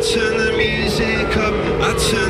I turn the music up, I turn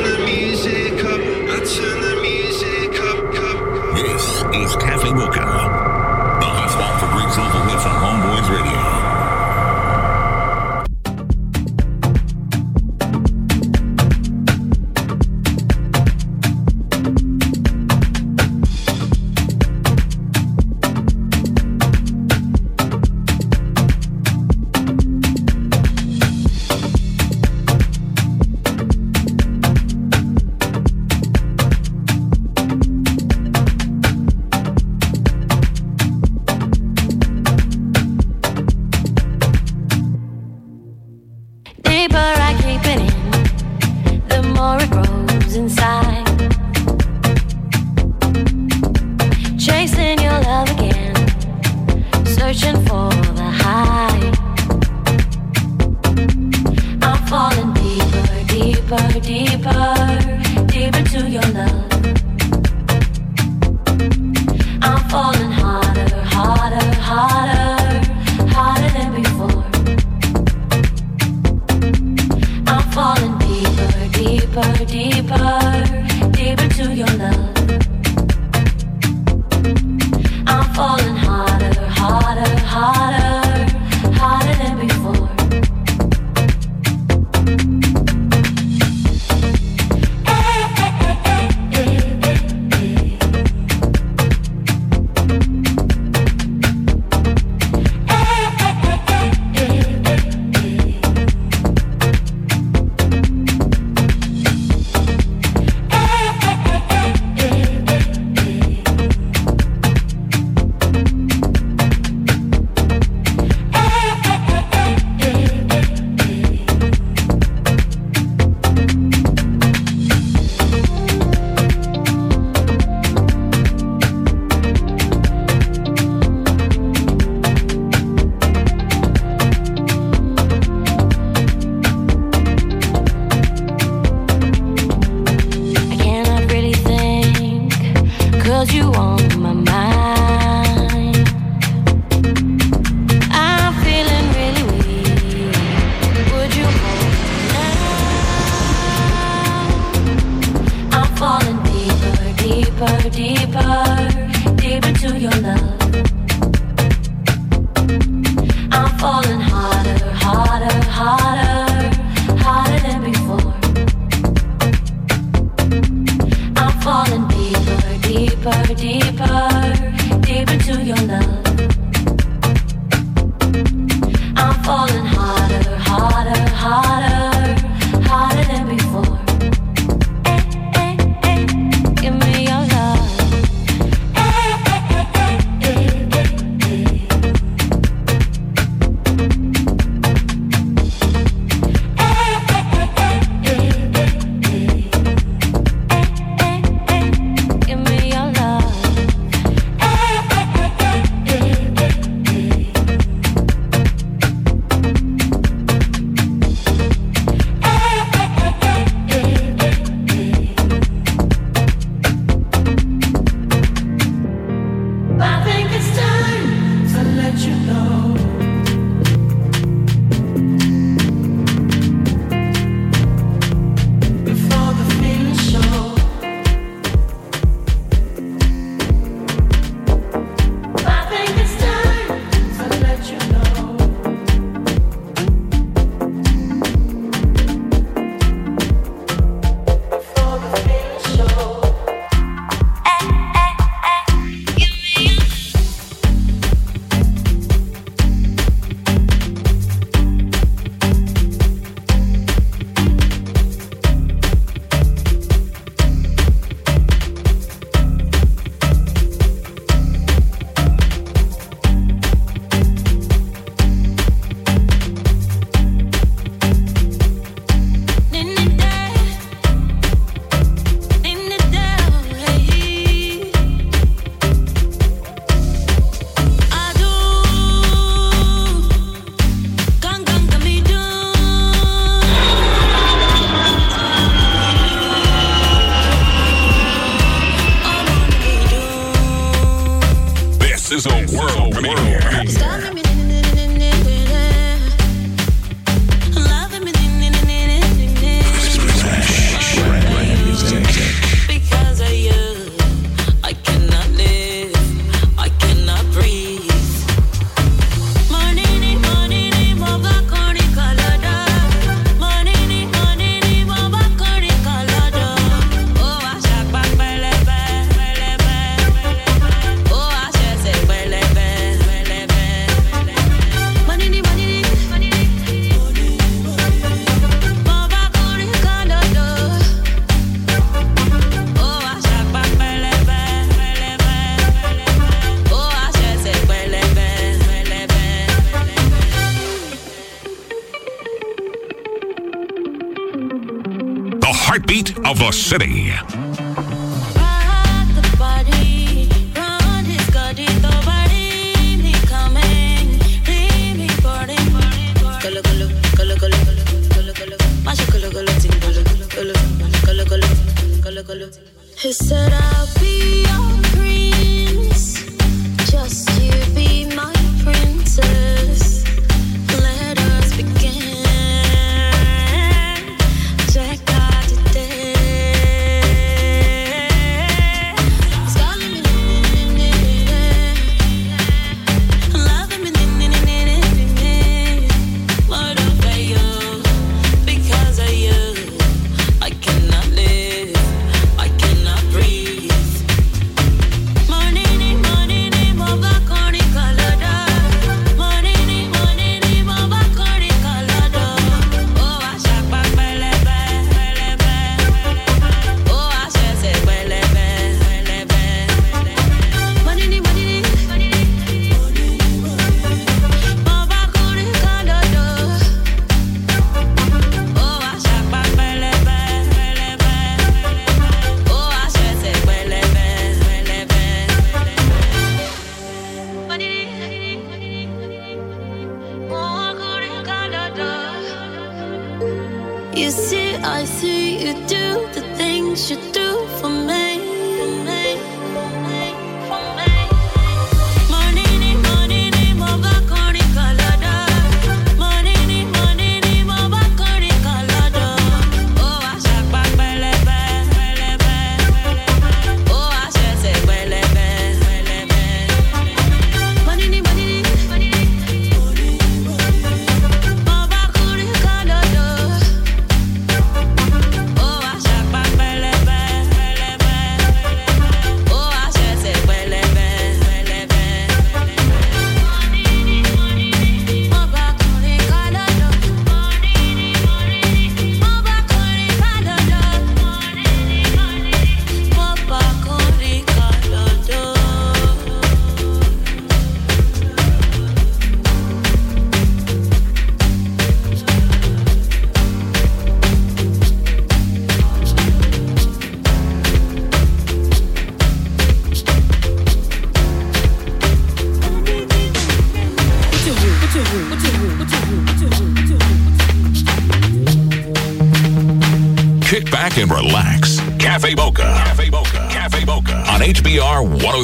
you do the things you do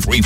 1035.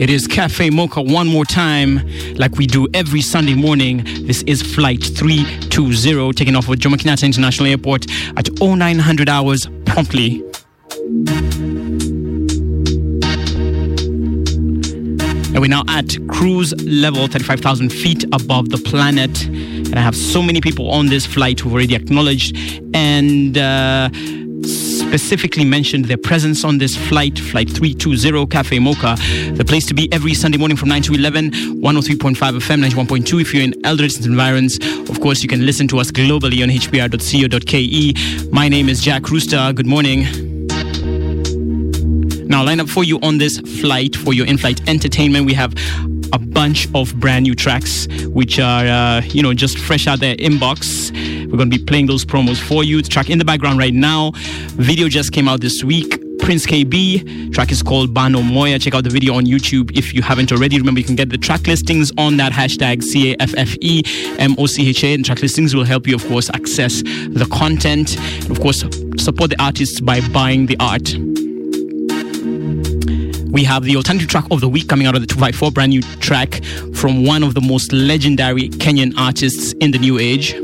It is Cafe Mocha one more time, like we do every Sunday morning. This is Flight 320, taking off with Jomo Kenyatta International Airport at 0900 hours promptly. And we're now at cruise level, 35,000 feet above the planet. And I have so many people on this flight who've already acknowledged and uh, specifically mentioned their presence on this flight, Flight 320 Cafe Mocha, the place to be every Sunday morning from 9 to 11, 103.5 FM, 91.2 if you're in Eldoret's environs. Of course, you can listen to us globally on hbr.co.ke. My name is Jack Rooster. Good morning. Now, line up for you on this flight for your in-flight entertainment. We have a bunch of brand new tracks, which are uh, you know just fresh out their inbox. We're going to be playing those promos for you. The track in the background right now. Video just came out this week. Prince KB. Track is called Bano Moya. Check out the video on YouTube if you haven't already. Remember, you can get the track listings on that hashtag C A F F E M O C H A. And track listings will help you, of course, access the content. And of course, support the artists by buying the art. We have the alternative track of the week coming out of the 254 brand new track from one of the most legendary Kenyan artists in the new age.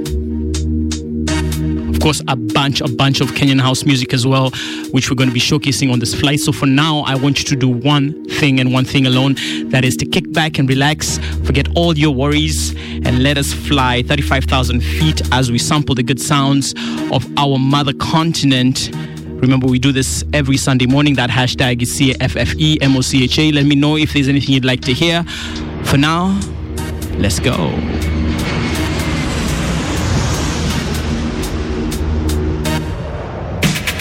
Course, a bunch, a bunch of Kenyan house music as well, which we're going to be showcasing on this flight. So for now, I want you to do one thing and one thing alone. That is to kick back and relax, forget all your worries, and let us fly 35,000 feet as we sample the good sounds of our mother continent. Remember, we do this every Sunday morning. That hashtag is C A F F E M O C H A. Let me know if there's anything you'd like to hear. For now, let's go.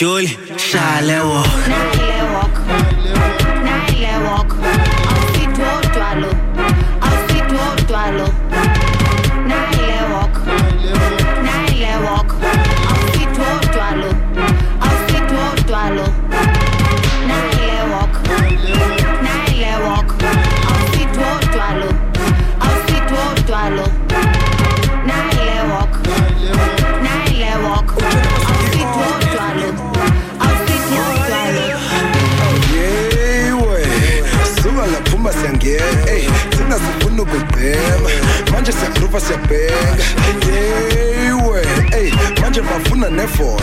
Julie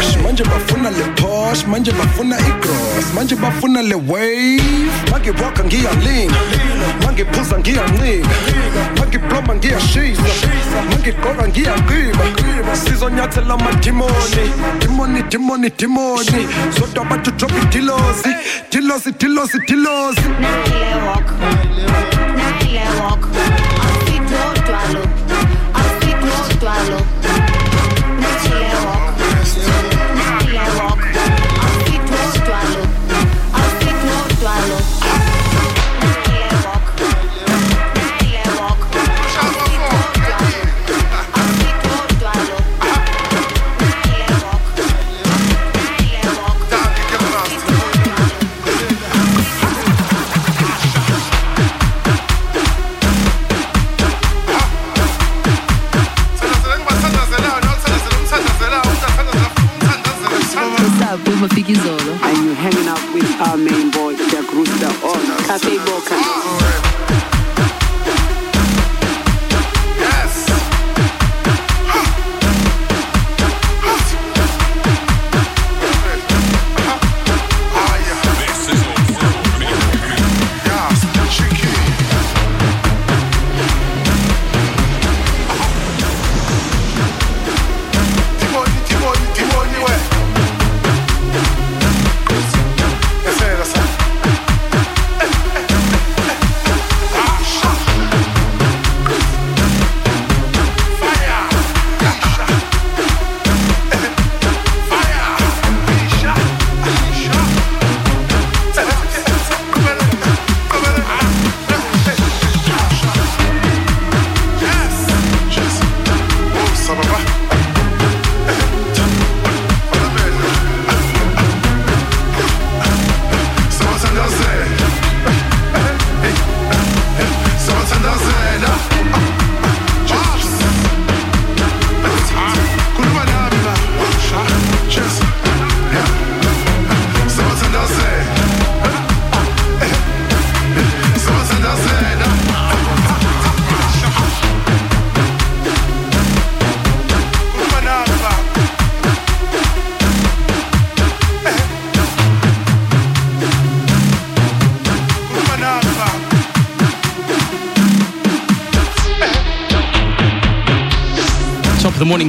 posh manje bafuna le posh manje bafuna igross manje bafuna le wave mangiroka ngiyalinga mangiphuza ngiyancika mangiploma ngiyashisa mangigqoka ngiyanqiba sizonyathela amadimoni dimoni dimoni dimoni zodwa abantu drop idilosi dilosi dilosi dilosi Now walk. Now walk.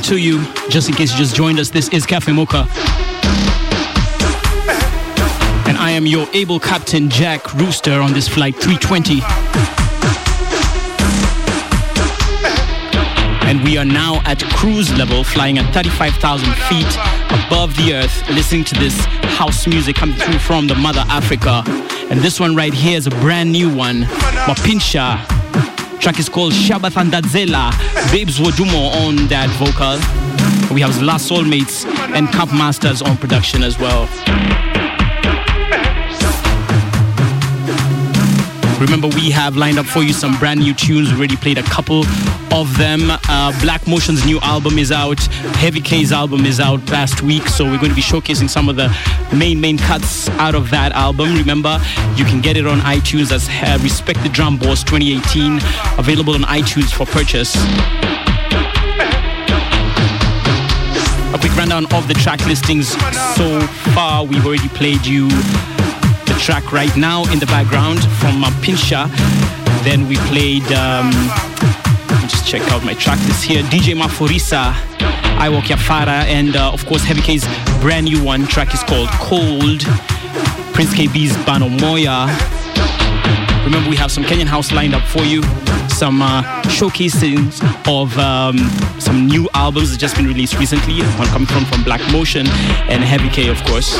To you. Just in case you just joined us, this is Cafe Mocha. And I am your able captain, Jack Rooster, on this flight 320. And we are now at cruise level, flying at 35,000 feet above the earth, listening to this house music coming through from the mother Africa. And this one right here is a brand new one, Mampintsha. Track is called Shabath Andadzela. Babes Wodumo on that vocal. We have LaSoulMates and Campmasters on production as well. Remember, we have lined up for you some brand new tunes. We already played a couple of them. Uh, Black Motion's new album is out. Heavy K's album is out last week, so we're going to be showcasing some of the main main cuts out of that album. Remember, you can get it on iTunes as uh, Respect the Drum Boss 2018, available on iTunes for purchase. A quick rundown of the track listings so far. We've already played you the track right now in the background from uh, Pinsha. Then we played, um, just check out my track list here. DJ Maphorisa, Iwok Yafara, and uh, of course Heavy K's brand new one. Track is called Cold. Prince KB's Bano Moya. Remember, we have some Kenyan house lined up for you. Some uh, showcasings of um, some new albums that just been released recently. One coming from from Black Motion and Heavy K, of course.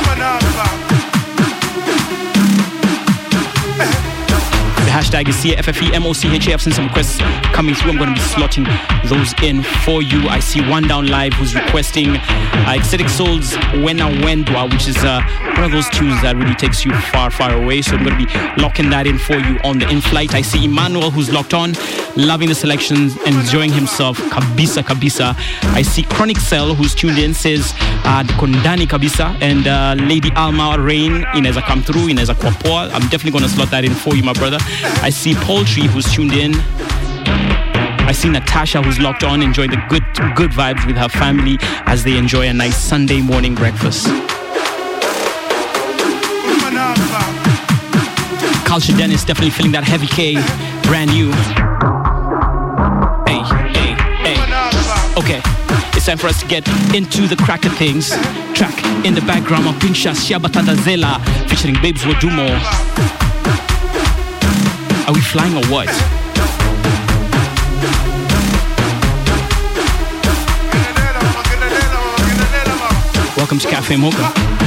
The hashtag is CFFEMOCHAF. Since some requests coming through, I'm going to be slotting those in for you. I see one down live who's requesting uh, Ecstatic Souls Wena Wendwa, which is uh, one of those tunes that really takes you far, far away. So I'm going to be locking that in for you on the in flight. I see Emmanuel who's locked on, loving the selections, enjoying himself. Kabisa, Kabisa. I see Chronic Cell who's tuned in, says uh, Kondani Kabisa, and uh, Lady Alma Rain inaweza come through, inaweza kuwa poa. I'm definitely going to slot that in for you, my brother. I see Poultry who's tuned in. I see Natasha who's locked on, enjoying the good good vibes with her family as they enjoy a nice Sunday morning breakfast. Culture Dennis definitely feeling that heavy K, brand new. Hey, hey, hey. Okay, it's time for us to get into the crack of things. Track in the background of Pinsha Shiabatanda Zela featuring Babes Wodumo. Are we flying or what? Welcome to Cafe Mocha.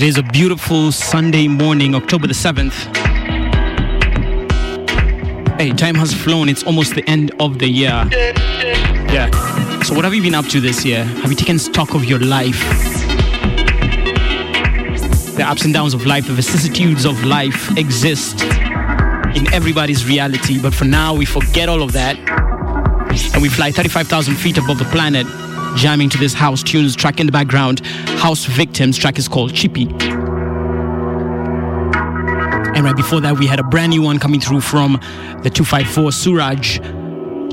It is a beautiful Sunday morning, October the 7th. Hey, time has flown. It's almost the end of the year. Yeah. So, what have you been up to this year? Have you taken stock of your life? The ups and downs of life, the vicissitudes of life exist in everybody's reality. But for now, we forget all of that and we fly 35,000 feet above the planet, jamming to this house tunes track in the background. House Victims track is called Chippy. And right before that, we had a brand new one coming through from the 254 Suraj.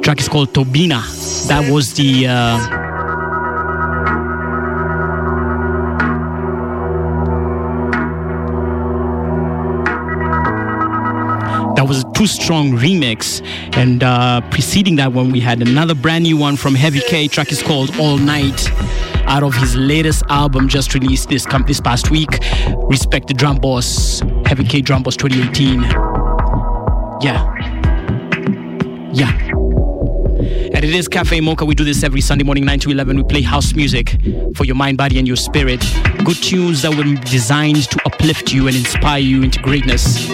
Track is called Tobina. That was the. Uh, two strong remix. And uh, preceding that one, we had another brand new one from Heavy K. Track is called All Night. Out of his latest album, just released this com- this past week, Respect the Drum Boss, Heavy K Drum Boss 2018. Yeah, yeah. And it is Cafe Mocha. We do this every Sunday morning, 9 to 11. We play house music for your mind, body, and your spirit. Good tunes that were designed to uplift you and inspire you into greatness.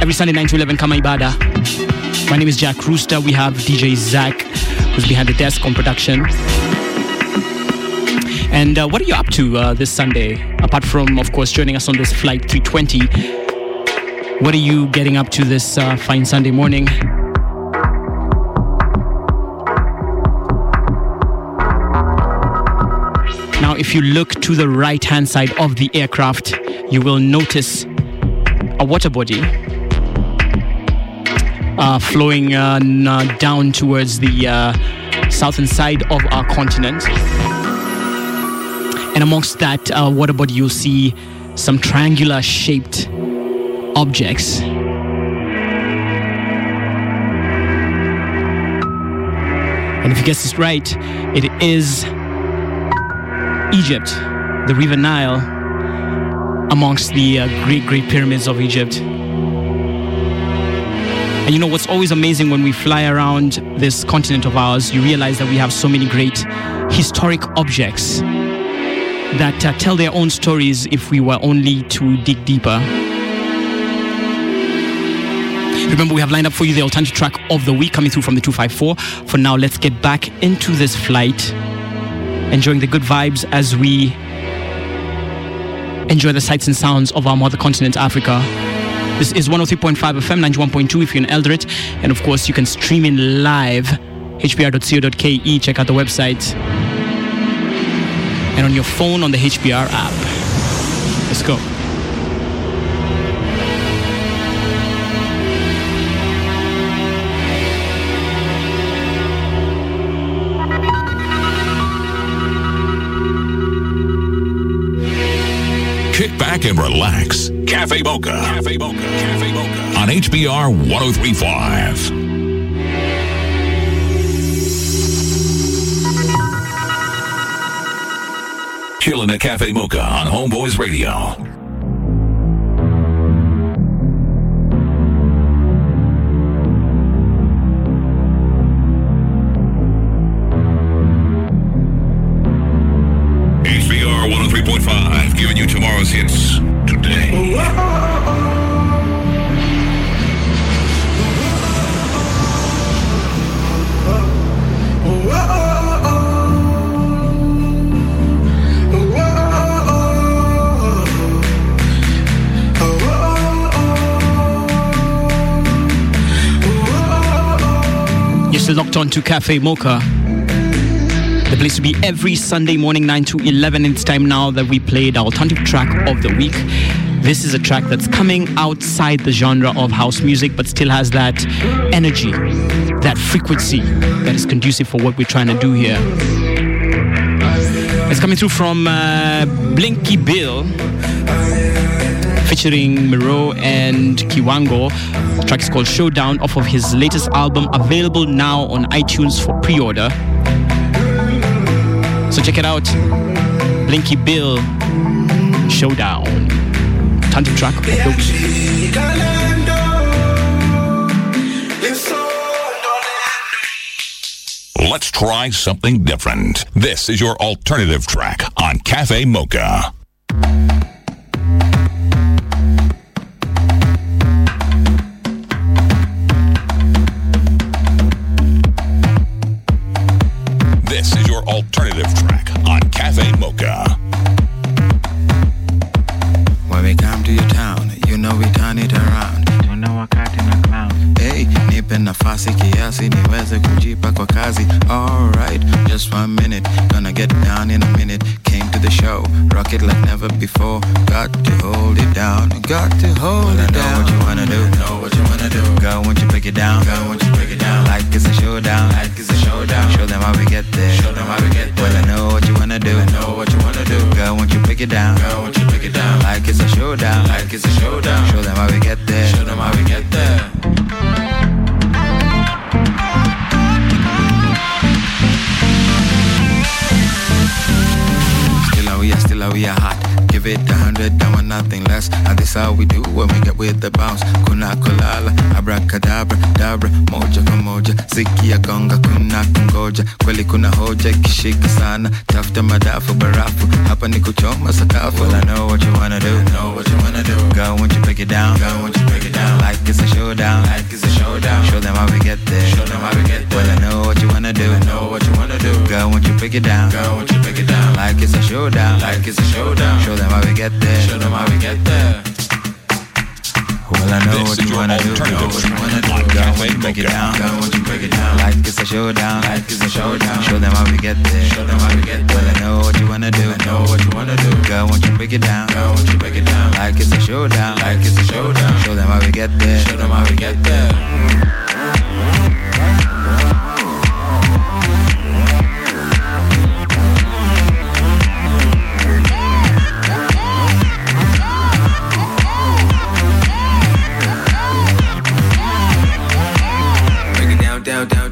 Every Sunday, 9 to 11, Kama Ibada. My name is Jack Rooster. We have DJ Zach, who's behind the desk on production. And uh, what are you up to uh, this Sunday? Apart from, of course, joining us on this flight 320, what are you getting up to this uh, fine Sunday morning? Now, if you look to the right hand side of the aircraft, you will notice a water body flowing uh, uh, down towards the uh, southern side of our continent. And amongst that uh, water body, you'll see some triangular shaped objects. And if you guess this right, it is Egypt, the River Nile, amongst the uh, great, great pyramids of Egypt. And you know what's always amazing when we fly around this continent of ours, you realize that we have so many great historic objects that uh, tell their own stories if we were only to dig deeper. Remember, we have lined up for you the alternative track of the week coming through from the 254. For now, let's get back into this flight, enjoying the good vibes as we enjoy the sights and sounds of our mother continent, Africa. This is 103.5 FM, 91.2 if you're in Eldoret. And of course, you can stream in live, hbr.co.ke. Check out the website. And on your phone on the HBR app. Let's go. Kick back and relax. Cafe Mocha. Cafe Mocha. Cafe Mocha. On HBR 1035. Chillin' at Cafe Mocha on Homeboyz Radio. On to Cafe Mocha. The place to be every Sunday morning, 9 to 11. It's time now that we played our alternative track of the week. This is a track that's coming outside the genre of house music, but still has that energy, that frequency that is conducive for what we're trying to do here. It's coming through from uh, Blinky Bill featuring Miro and Kiwango. The track is called Showdown off of his latest album, available now on iTunes for pre order. So check it out. Blinky Bill Showdown. Tantum track the. Let's try something different. This is your alternative track on Cafe Mocha.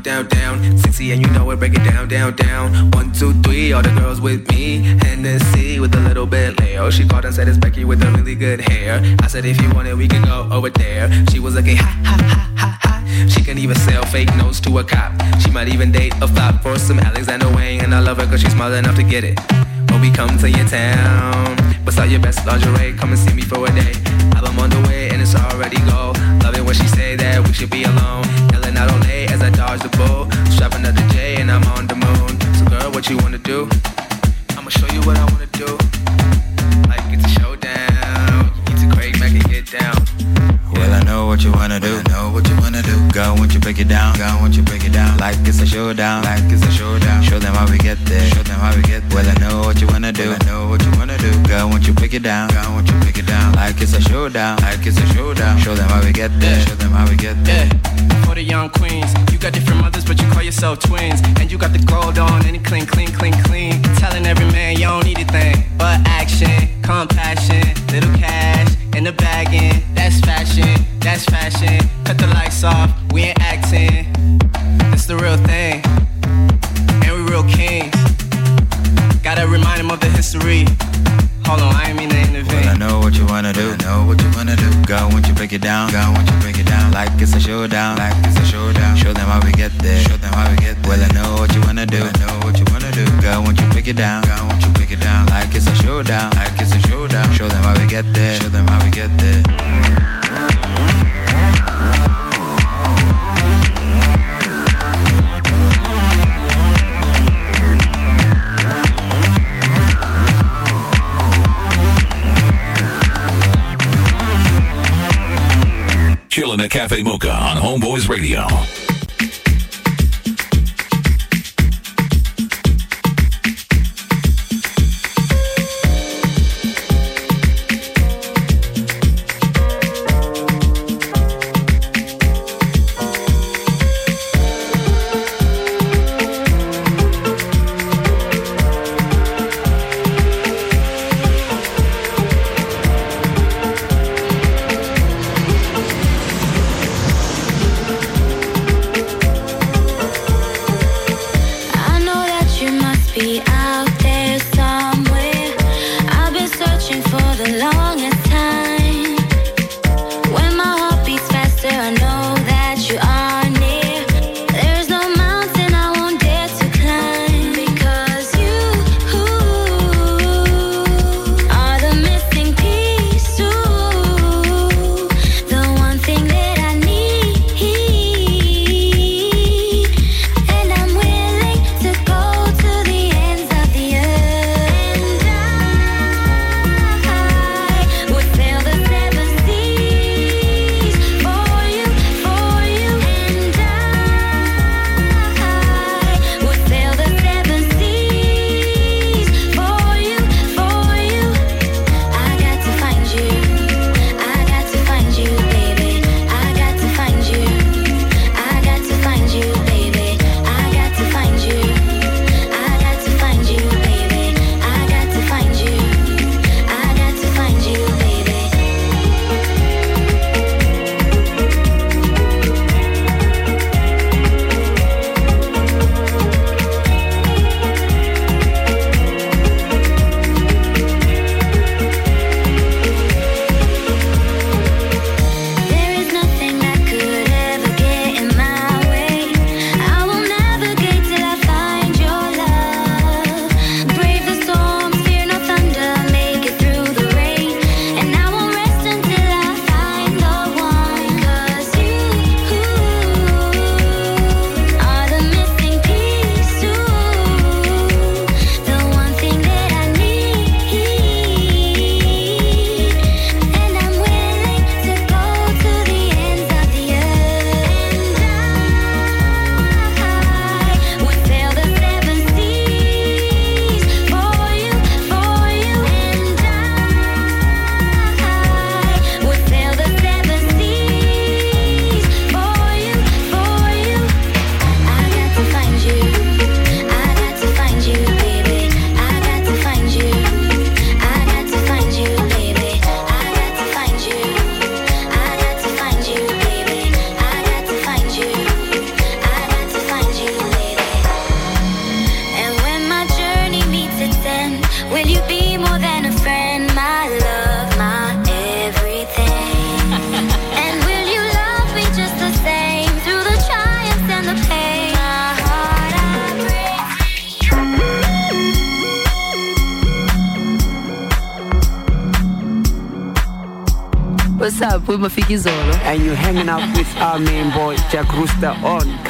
Down, down, down. Sexy and you know it, break it down, down, down. One, two, three, all the girls with me. Hennessy with a little bit Leo. She called and said it's Becky with the really good hair. I said if you want it, we can go over there. She was looking ha ha ha ha ha. She can even sell fake notes to a cop. She might even date a flop for some Alexander Wang, and I love her cause she's smart enough to get it. When we come to your town, bust out your best lingerie, come and see me for a day. Album on the way and it's already go. When she say that we should be alone. Yelling out on late as I dodge the bull. Strapping up the J and I'm on the moon. So girl, what you wanna do? I'ma show you what I wanna do. Like it's a showdown. You need to Craig Mack and get down. Know what you wanna do, I know what you wanna do. Girl, won't you break it down, girl, won't you break it down? Like it's a showdown, like it's a showdown. Show them how we get there, show them how we get there. Well, I know what you wanna do, I know what you wanna do. Girl, won't you break it down, girl, won't you break it down? Like it's a showdown, like it's a showdown. Show them how we get there, show them how we get there. For the young queens, you got different mothers, but you call yourself twins. And you got the gold on, and it clean, clean, clean, clean. Telling every man you don't need a thing but action, compassion, little cash in the bagging. That's fashion, that's fashion. Cut the lights off, we ain't acting. It's the real thing, and we real kings. Gotta remind him of the history. Hold on, I ain't mean to intervene. Well, I know what you wanna do, I know what you wanna do. Girl, won't you break it down, girl, won't you break it down? Like it's a showdown, like it's a showdown. Show them how we get there, show them how we get there. Well, I know what you wanna do, I know what you wanna do. Girl, won't you break it down, girl, won't you break it down? Like it's a showdown, like it's a showdown. Show them how we get there, show them how we get there. At Cafe Mocha on Homeboyz Radio.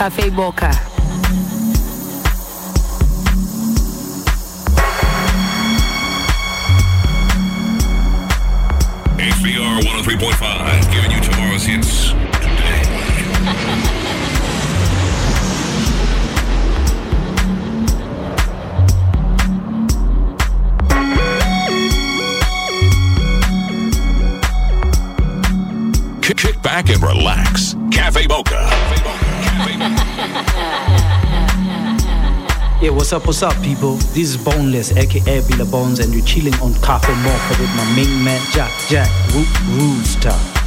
On Cafe Mocha. What's up, what's up, people? This is Boneless, aka Bila Bones, and you're chilling on Cafe Mocha with my main man, Jack Jack Roo- Rooster.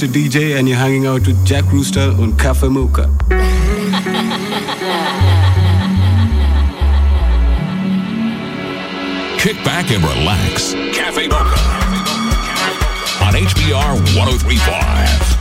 This is Dr. DJ, and you're hanging out with Jack Rooster on Cafe Mocha. Kick back and relax. Cafe Mocha. On HBR 1035.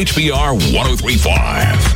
HBR 1035.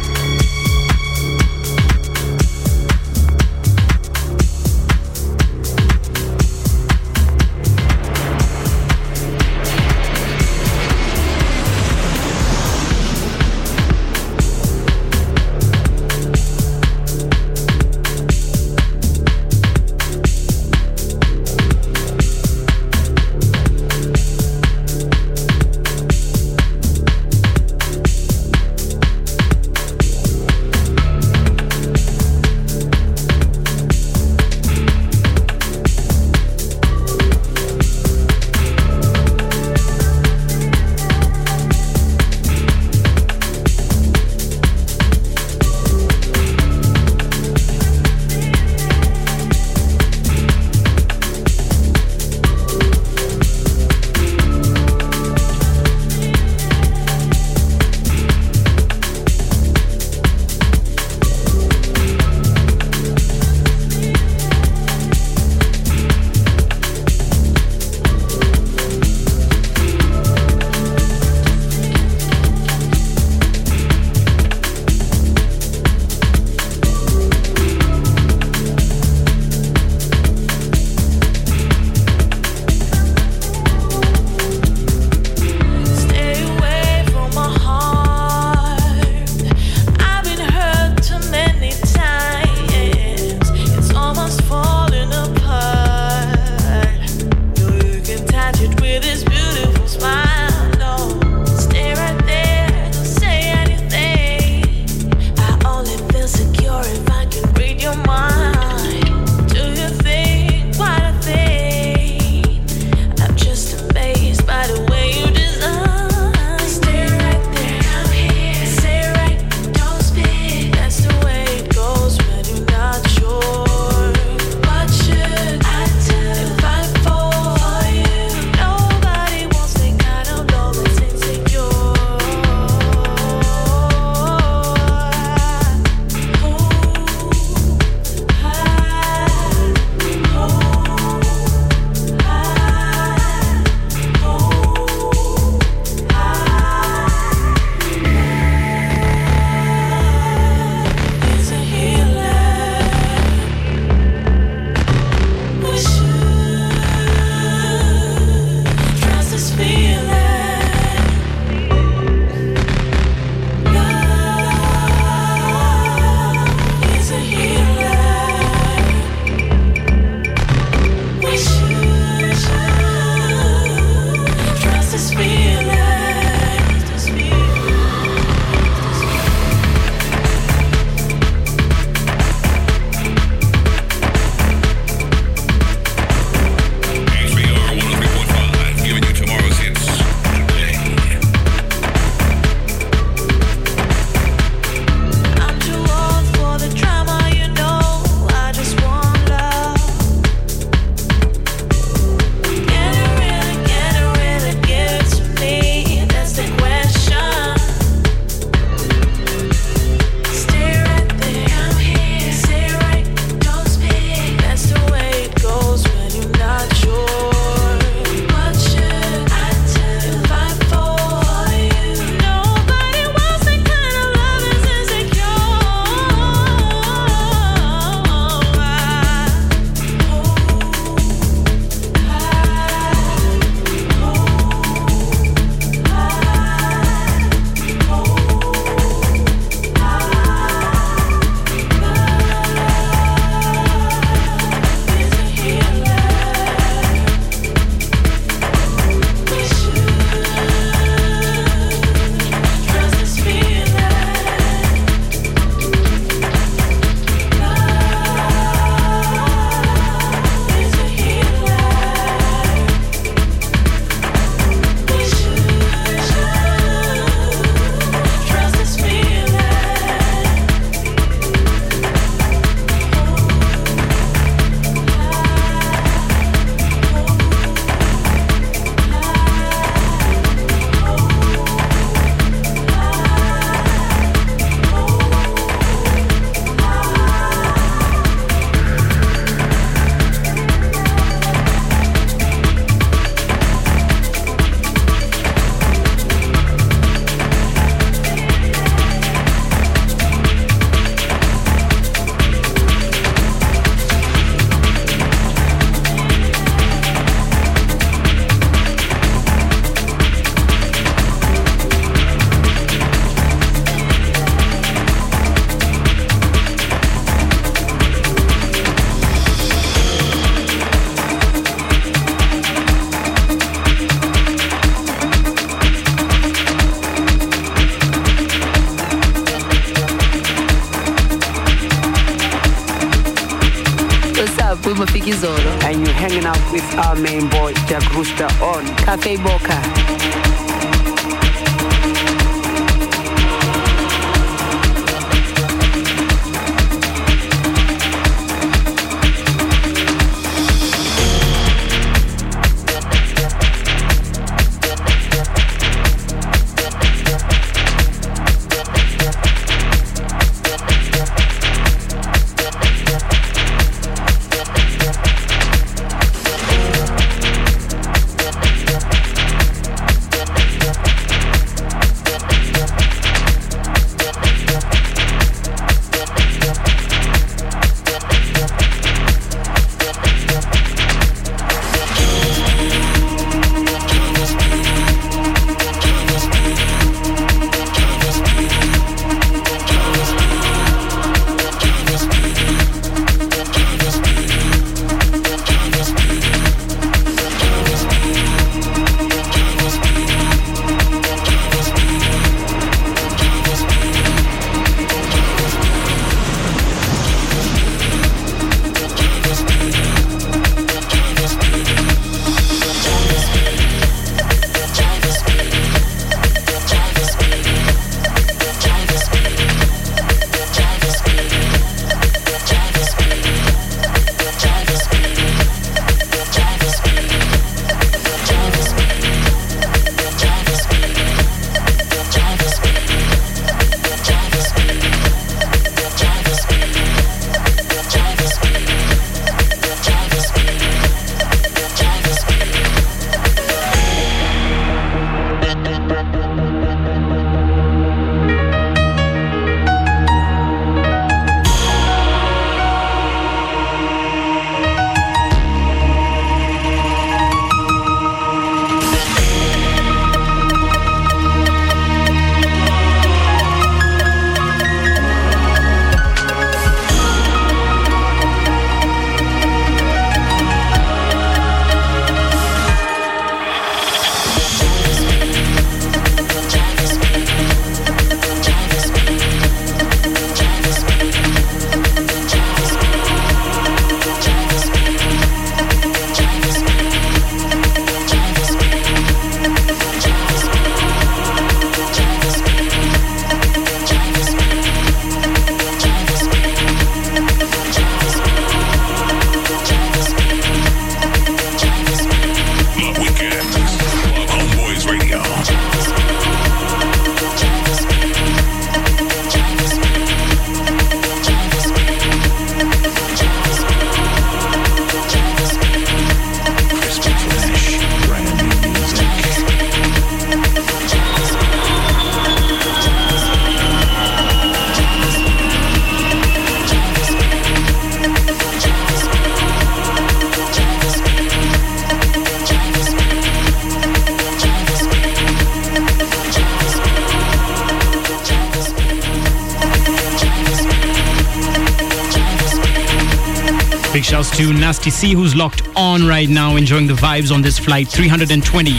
C, who's locked on right now, enjoying the vibes on this flight 320.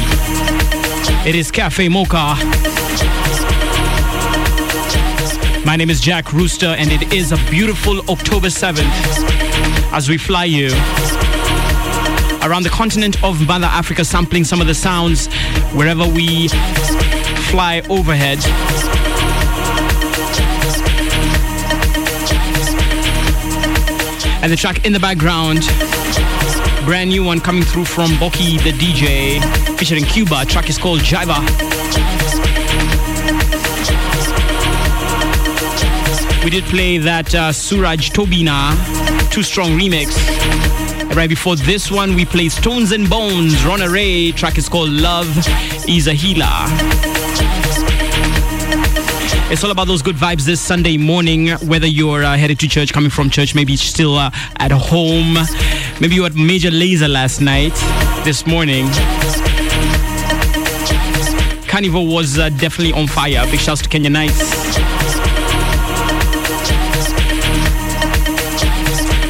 It is Cafe Mocha. My name is Jack Rooster, and it is a beautiful October 7th as we fly you around the continent of Mother Africa, sampling some of the sounds wherever we fly overhead. And the track in the background, brand new one coming through from Boki the DJ, featuring Cuba. Track is called Jiva. We did play that uh, Suraj Tobina Too Strong remix. Right before this one, we played Stones and Bones, Ron Ray. Track is called Love is a Healer. It's all about those good vibes this Sunday morning, whether you're uh, headed to church, coming from church, maybe still uh, at home. Maybe you had Major Lazer last night, this morning. Carnival was uh, definitely on fire. Big shouts to Kenya Nights.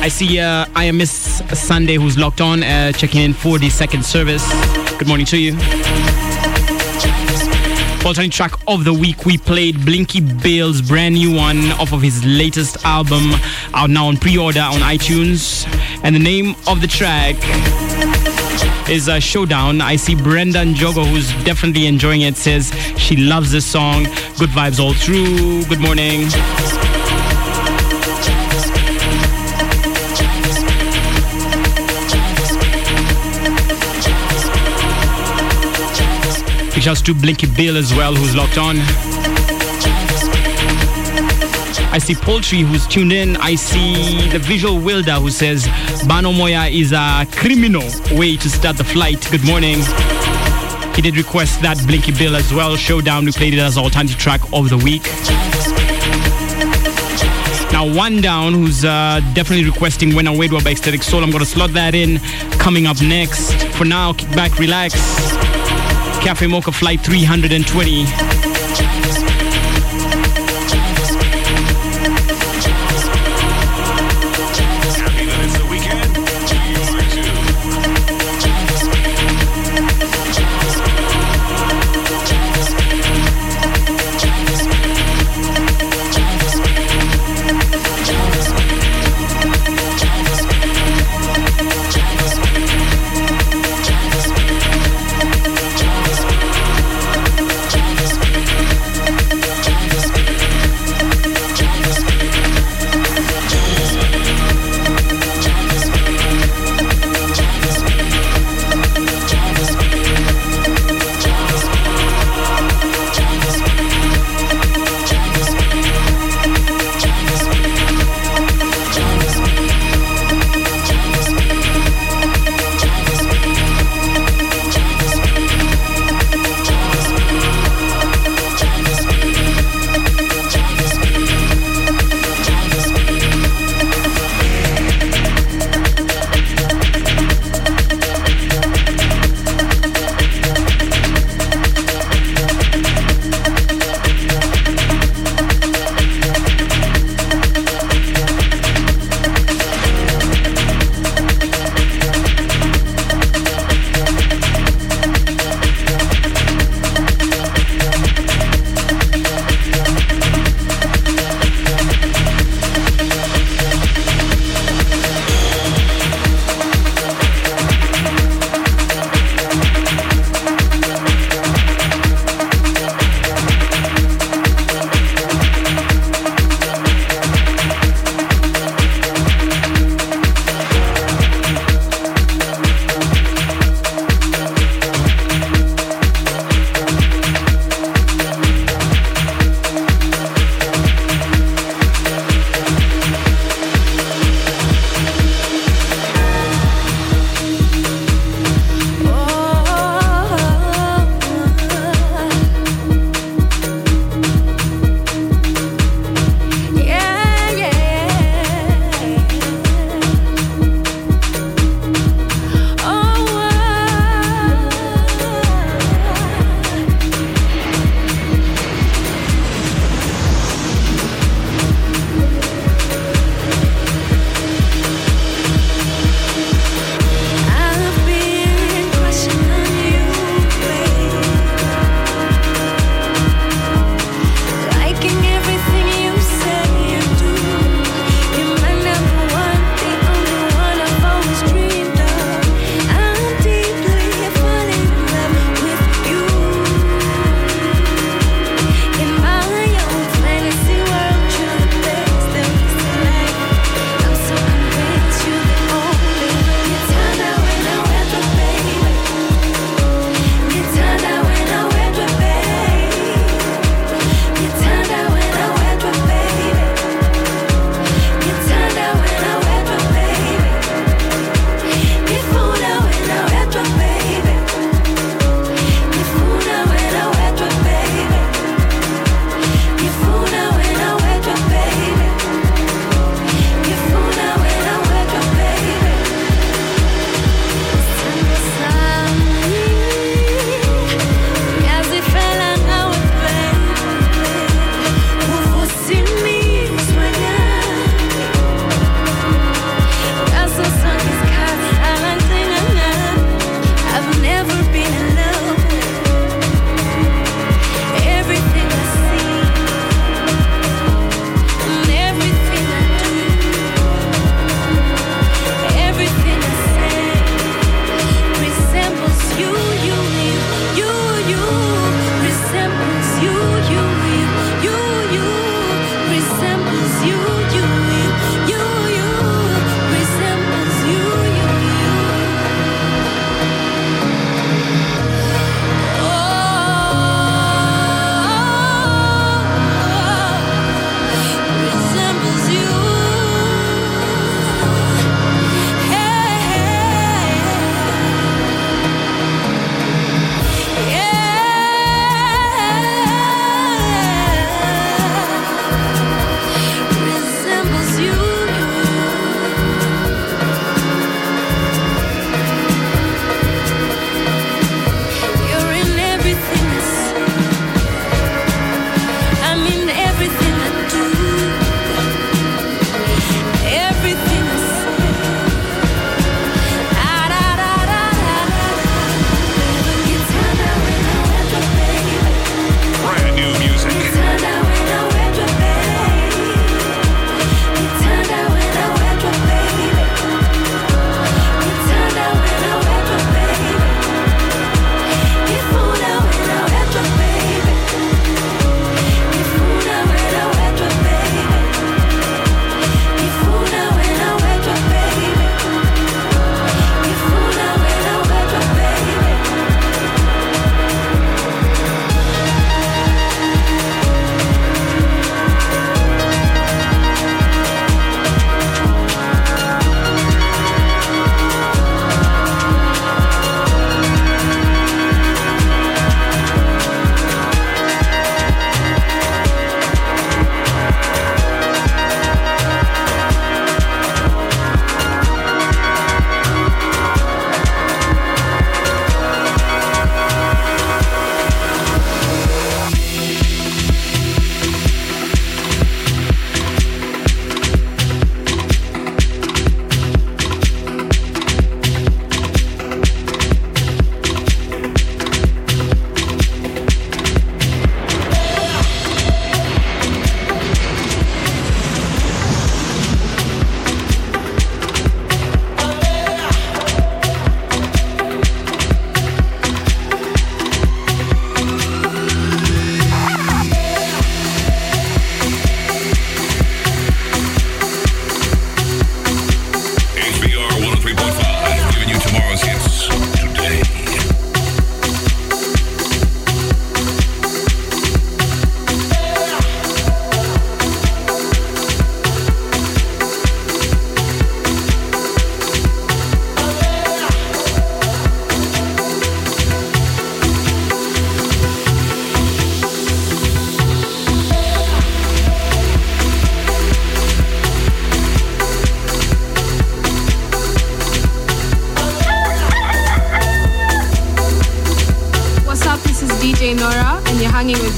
I see uh, I am Miss Sunday who's locked on, uh, checking in for the second service. Good morning to you. Alternate track of the week, we played Blinky Bill's brand new one off of his latest album, out now on pre-order on iTunes. And the name of the track is uh, Showdown. I see Brenda Njogo, who's definitely enjoying it, says she loves this song. Good vibes all through. Good morning. Shouts to Blinky Bill as well, who's locked on. I see Poultry who's tuned in. I see the visual Wilder who says Bano Moya is a criminal way to start the flight. Good morning. He did request that Blinky Bill as well. Showdown, we played it as alternative track of the week. Now, one down who's uh, definitely requesting When I Wait by Ecstatic Soul. I'm to slot that in coming up next. For now, kick back, relax. Cafe Mocha Flight 320.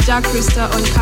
Jack Krista on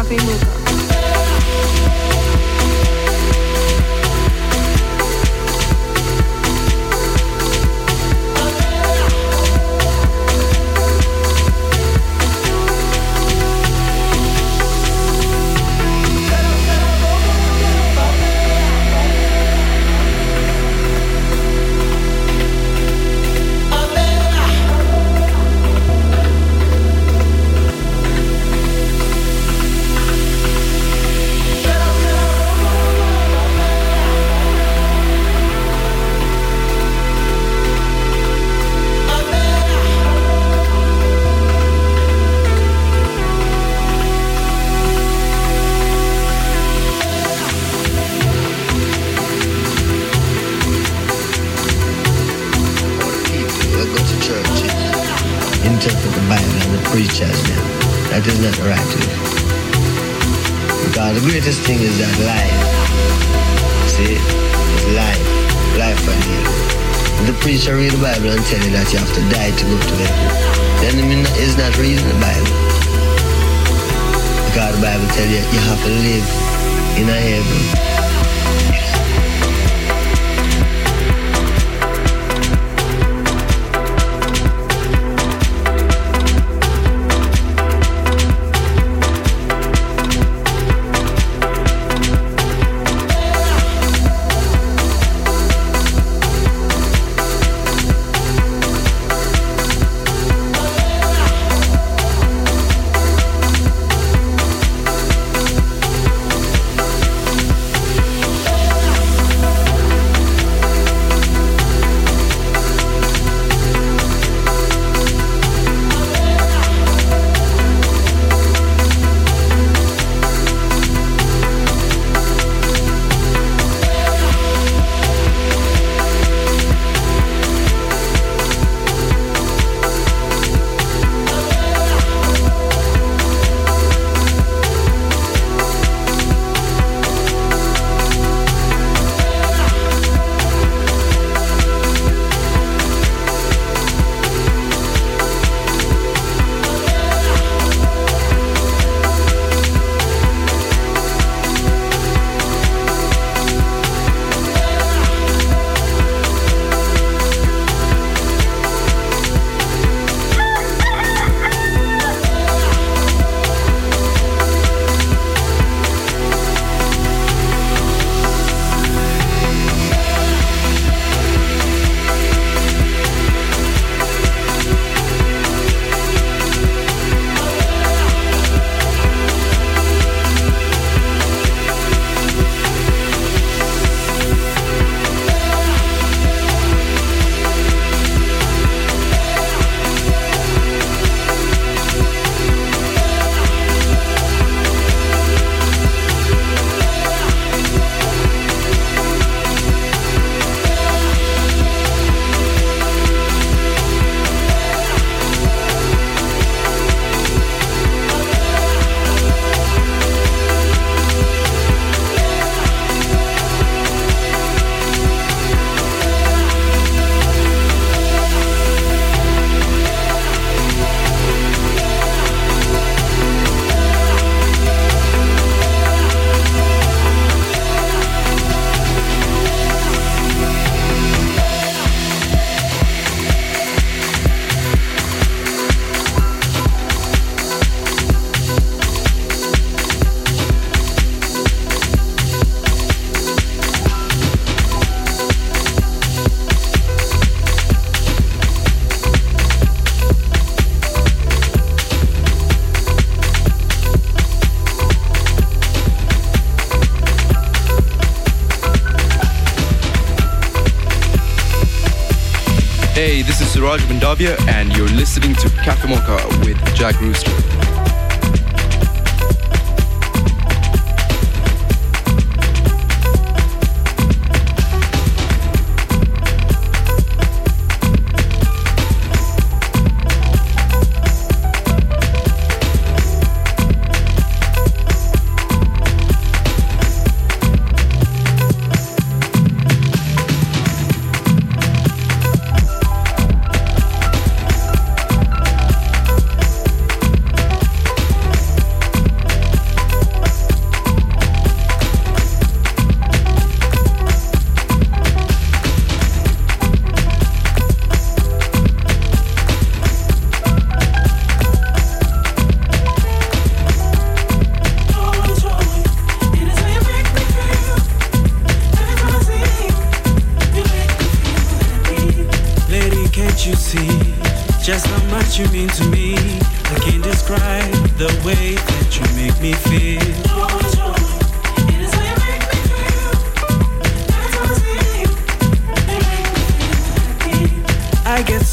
Raj Mandavia, and you're listening to Cafe Mocha with Jack Rooster.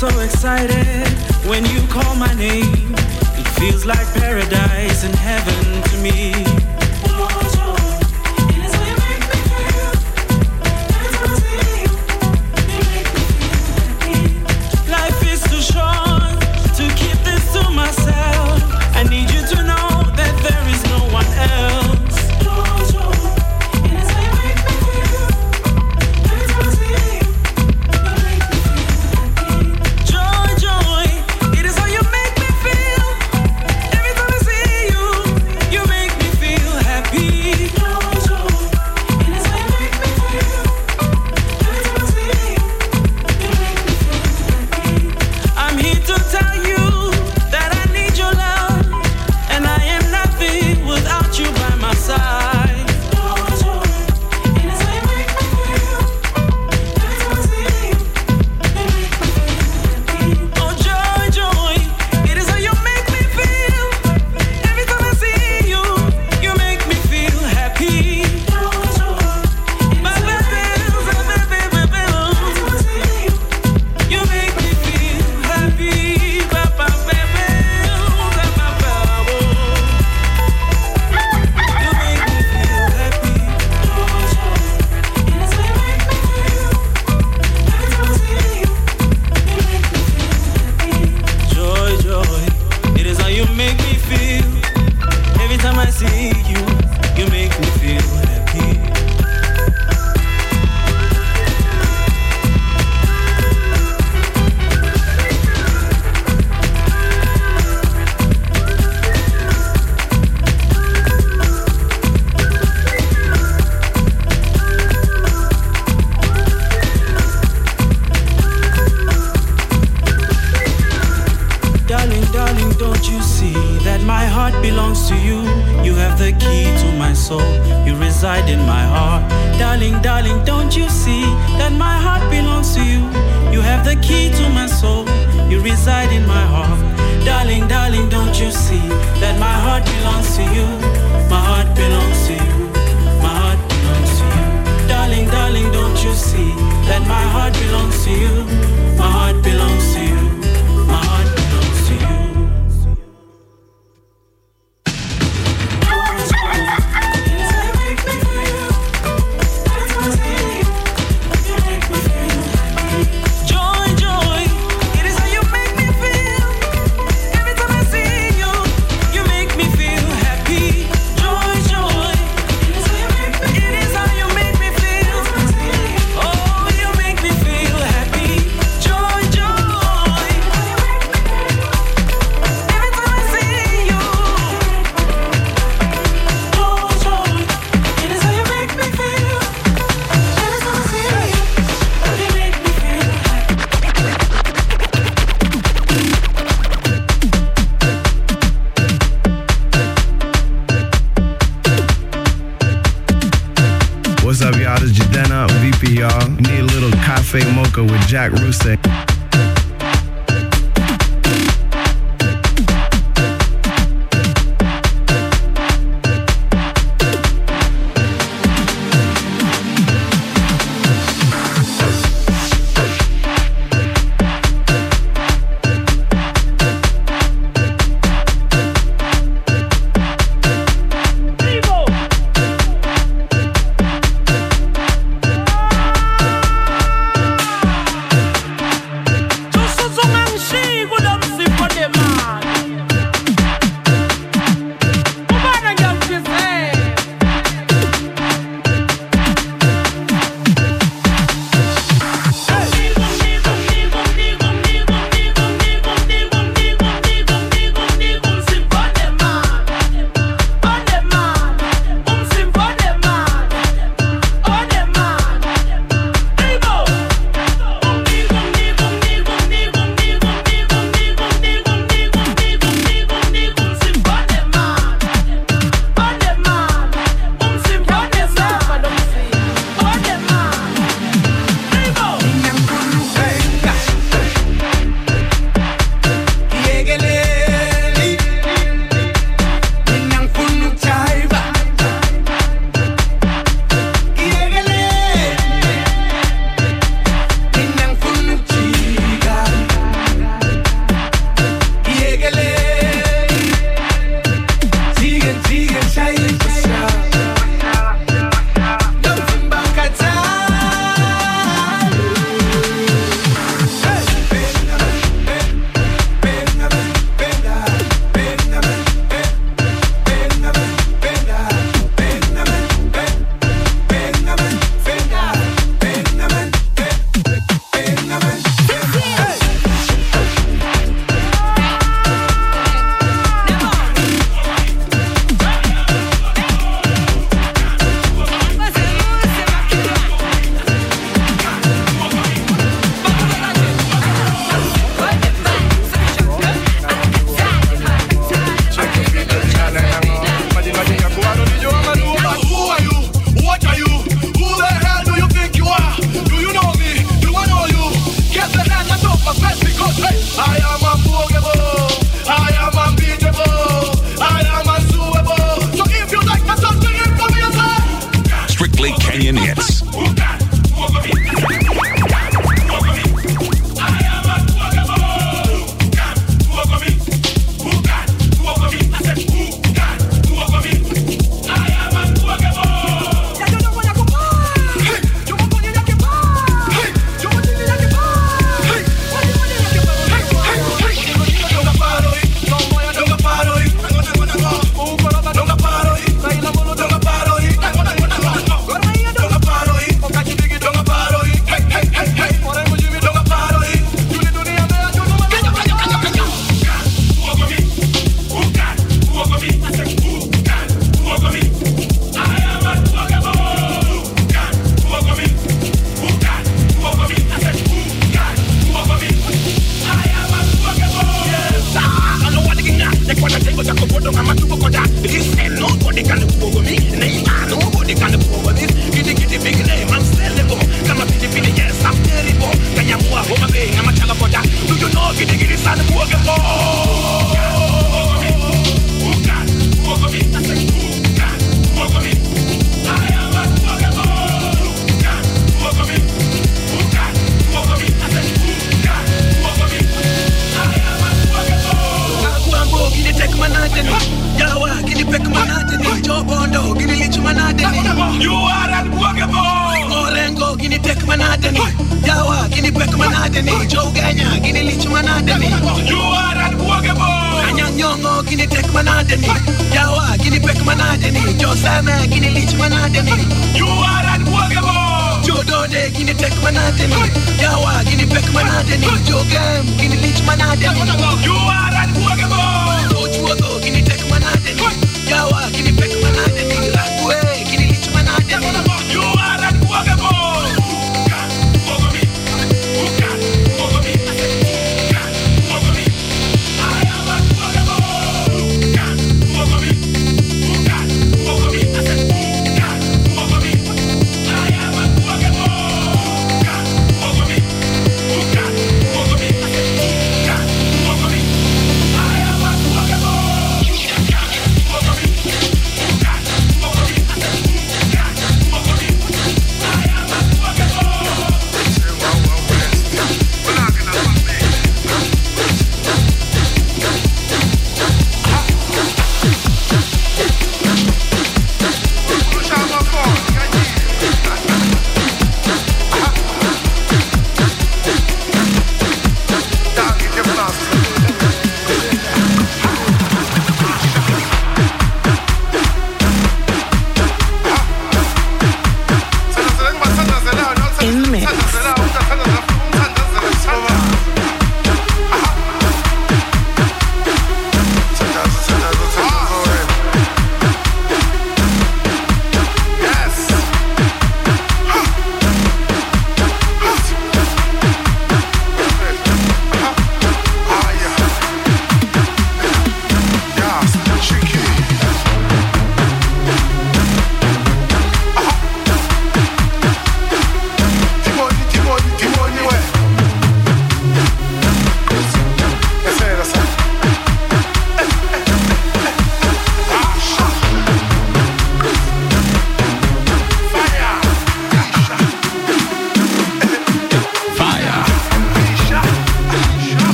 so excited when you call my name. It feels like paradise and heaven to me. Cafe Mocha with Jack Rooster.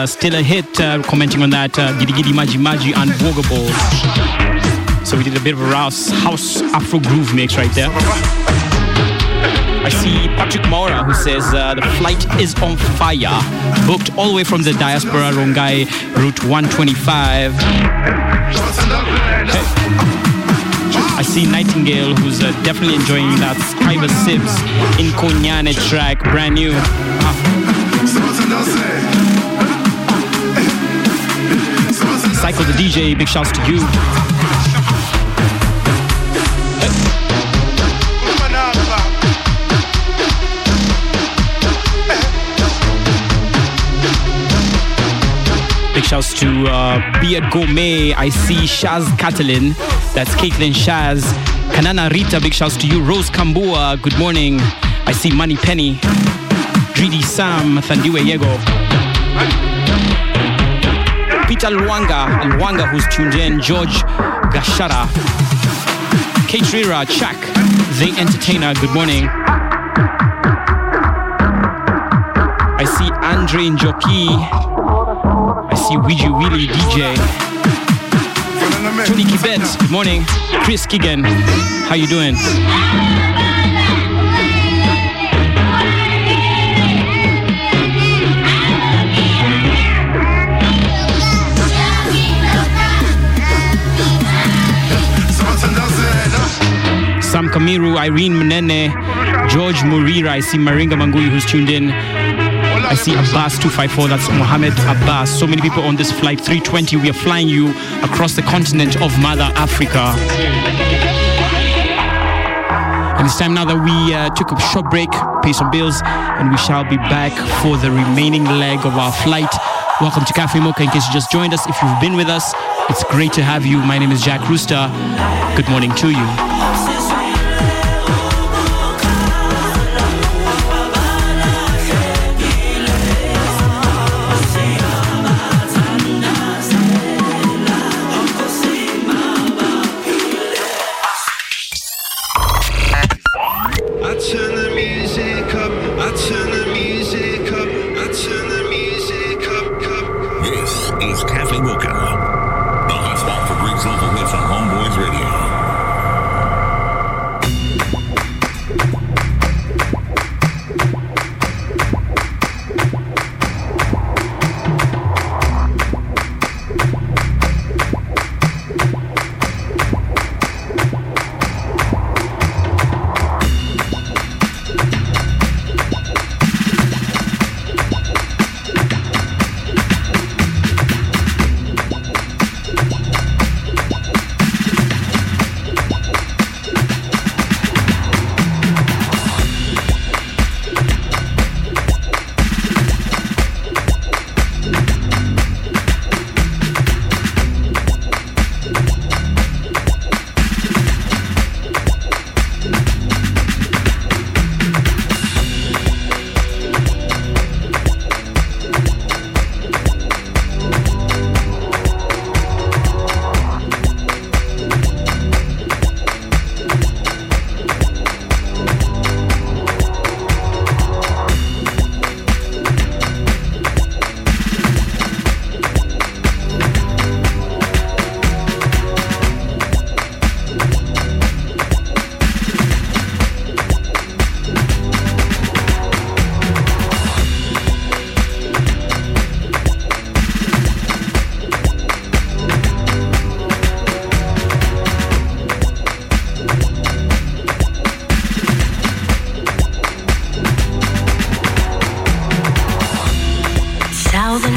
Uh, still a hit, uh, commenting on that uh, Gidi Gidi Maji Maji Unbwogables. So we did a bit of a house, house Afro groove mix right there. I see Patrick Mora who says uh, the flight is on fire, booked all the way from the diaspora Rongai route 125. Hey. I see Nightingale who's uh, definitely enjoying that Skyver Sibs in Konyane track, brand new. Cycle the DJ, big shouts to you. Big shouts to uh, Beard Gourmet. I see Shaz Catalin. That's Caitlin Shaz. Kanana Rita, big shouts to you. Rose Kambua, good morning. I see Money Penny. Dridi Sam, Thandiwe Yego. Peter Luanga, Luanga who's tuned in. George Gashara. Kate Chuck, the entertainer, good morning. I see Andre Njoki. I see Ouija Willy DJ. Tony Kibet, good morning. Chris Keegan, how you doing? Kamiru, Irene Menene, George Murira. I see Maringa Mangui who's tuned in. I see Abbas 254, that's Mohammed Abbas. So many people on this flight 320. We are flying you across the continent of Mother Africa. And it's time now that we uh, took a short break, pay some bills, and we shall be back for the remaining leg of our flight. Welcome to Cafe Mocha. In case you just joined us, if you've been with us, it's great to have you. My name is Jack Rooster. Good morning to you.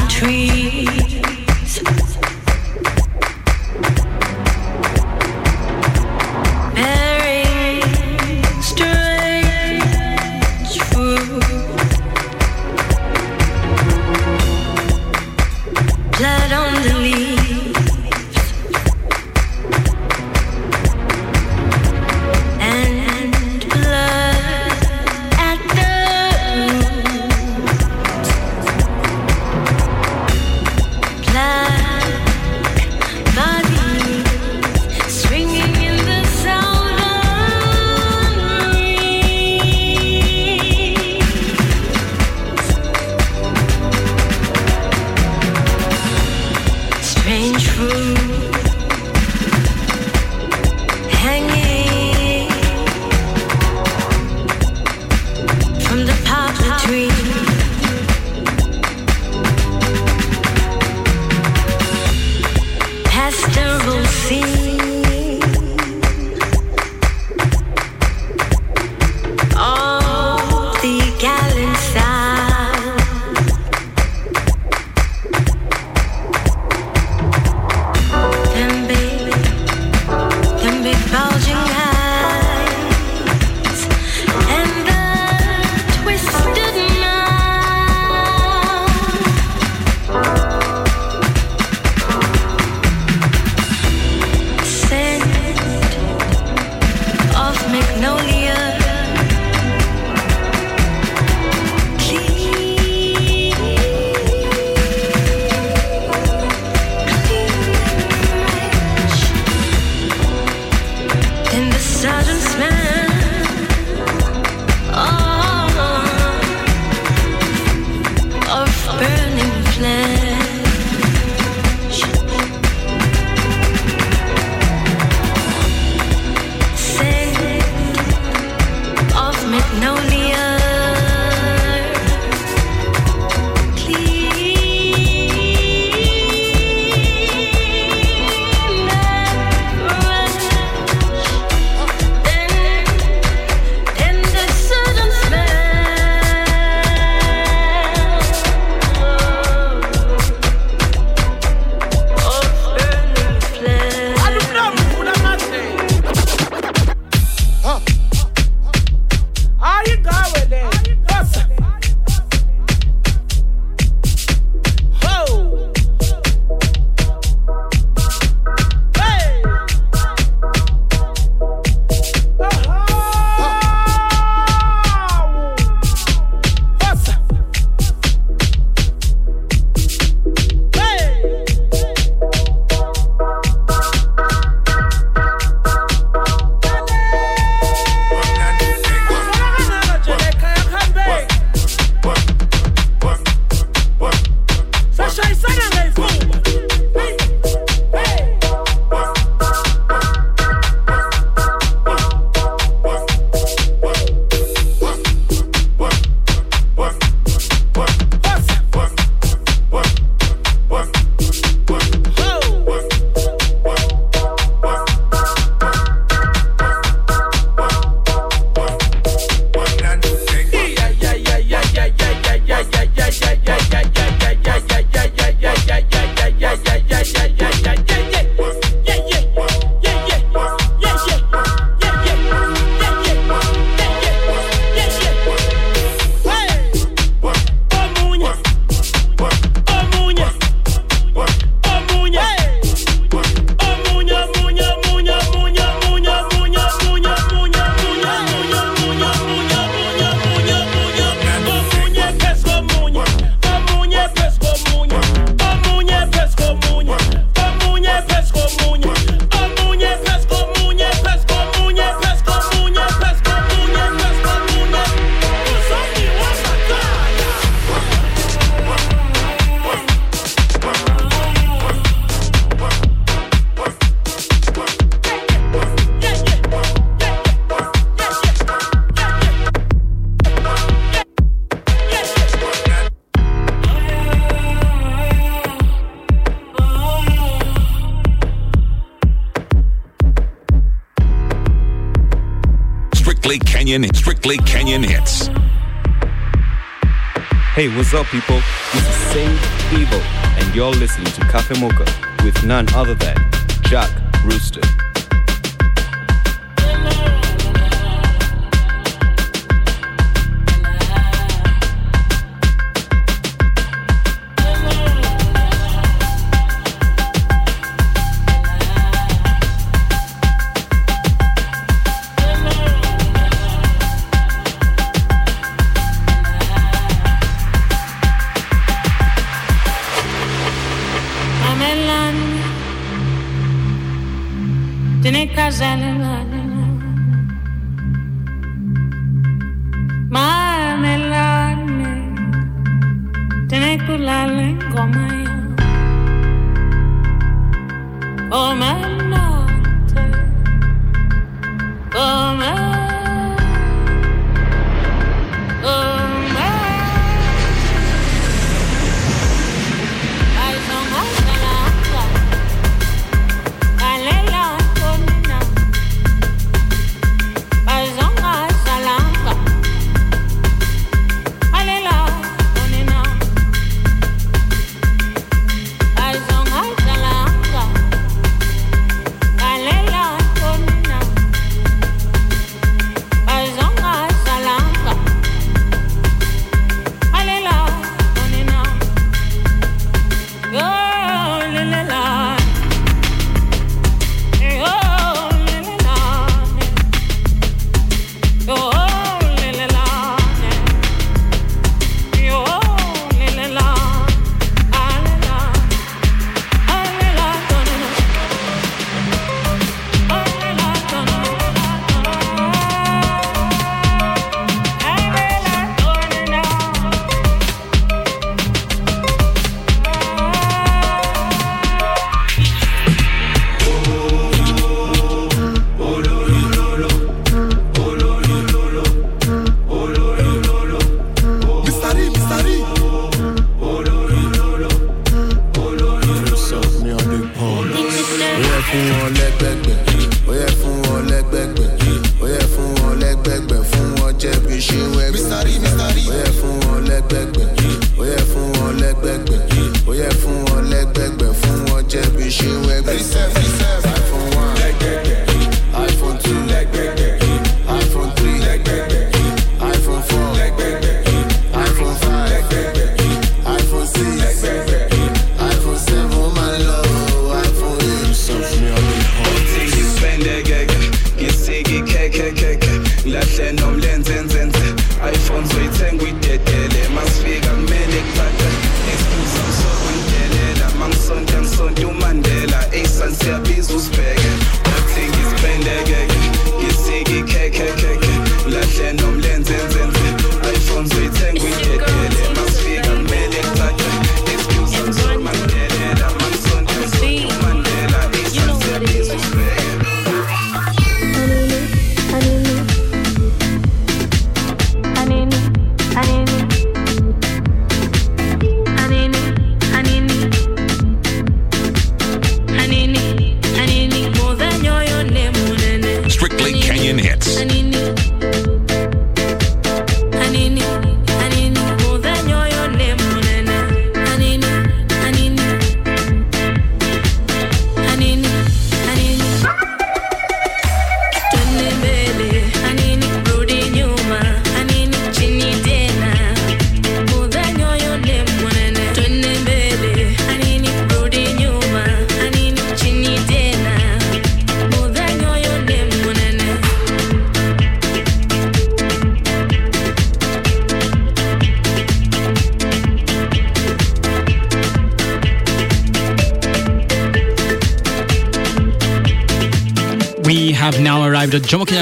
tree. up, people? This is same Evil, and you're listening to Cafe Mocha.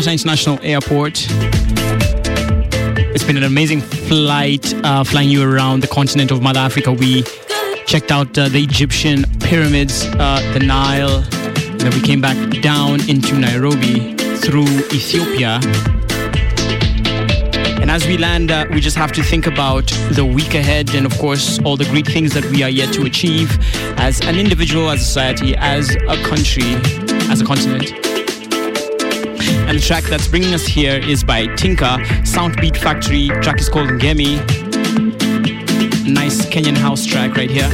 International International Airport. It's been an amazing flight uh, flying you around the continent of Mother Africa. We checked out uh, the Egyptian pyramids, uh, the Nile, and then we came back down into Nairobi through Ethiopia. And as we land, uh, we just have to think about the week ahead and, of course, all the great things that we are yet to achieve as an individual, as a society, as a country, as a continent. And the track that's bringing us here is by Tinka, Soundbeat Factory. Track is called Gemi. Nice Kenyan house track right here.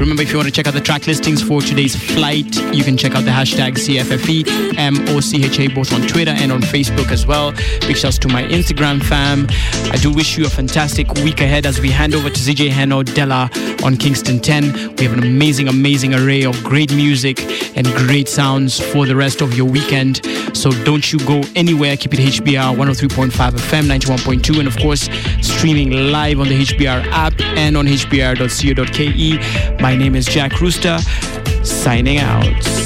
Remember, if you want to check out the track listings for today's flight, you can check out the hashtag CFFE, MOCHA, both on Twitter and on Facebook as well. Big shouts to my Instagram fam. I do wish you a fantastic week ahead as we hand over to ZJ Heno Della on Kingston 10. We have an amazing, amazing array of great music and great sounds for the rest of your weekend. So don't you go anywhere. Keep it HBR 103.5 FM, 91.2, and of course, streaming live on the HBR app and on hbr.co.ke. My name is Jack Rooster, signing out.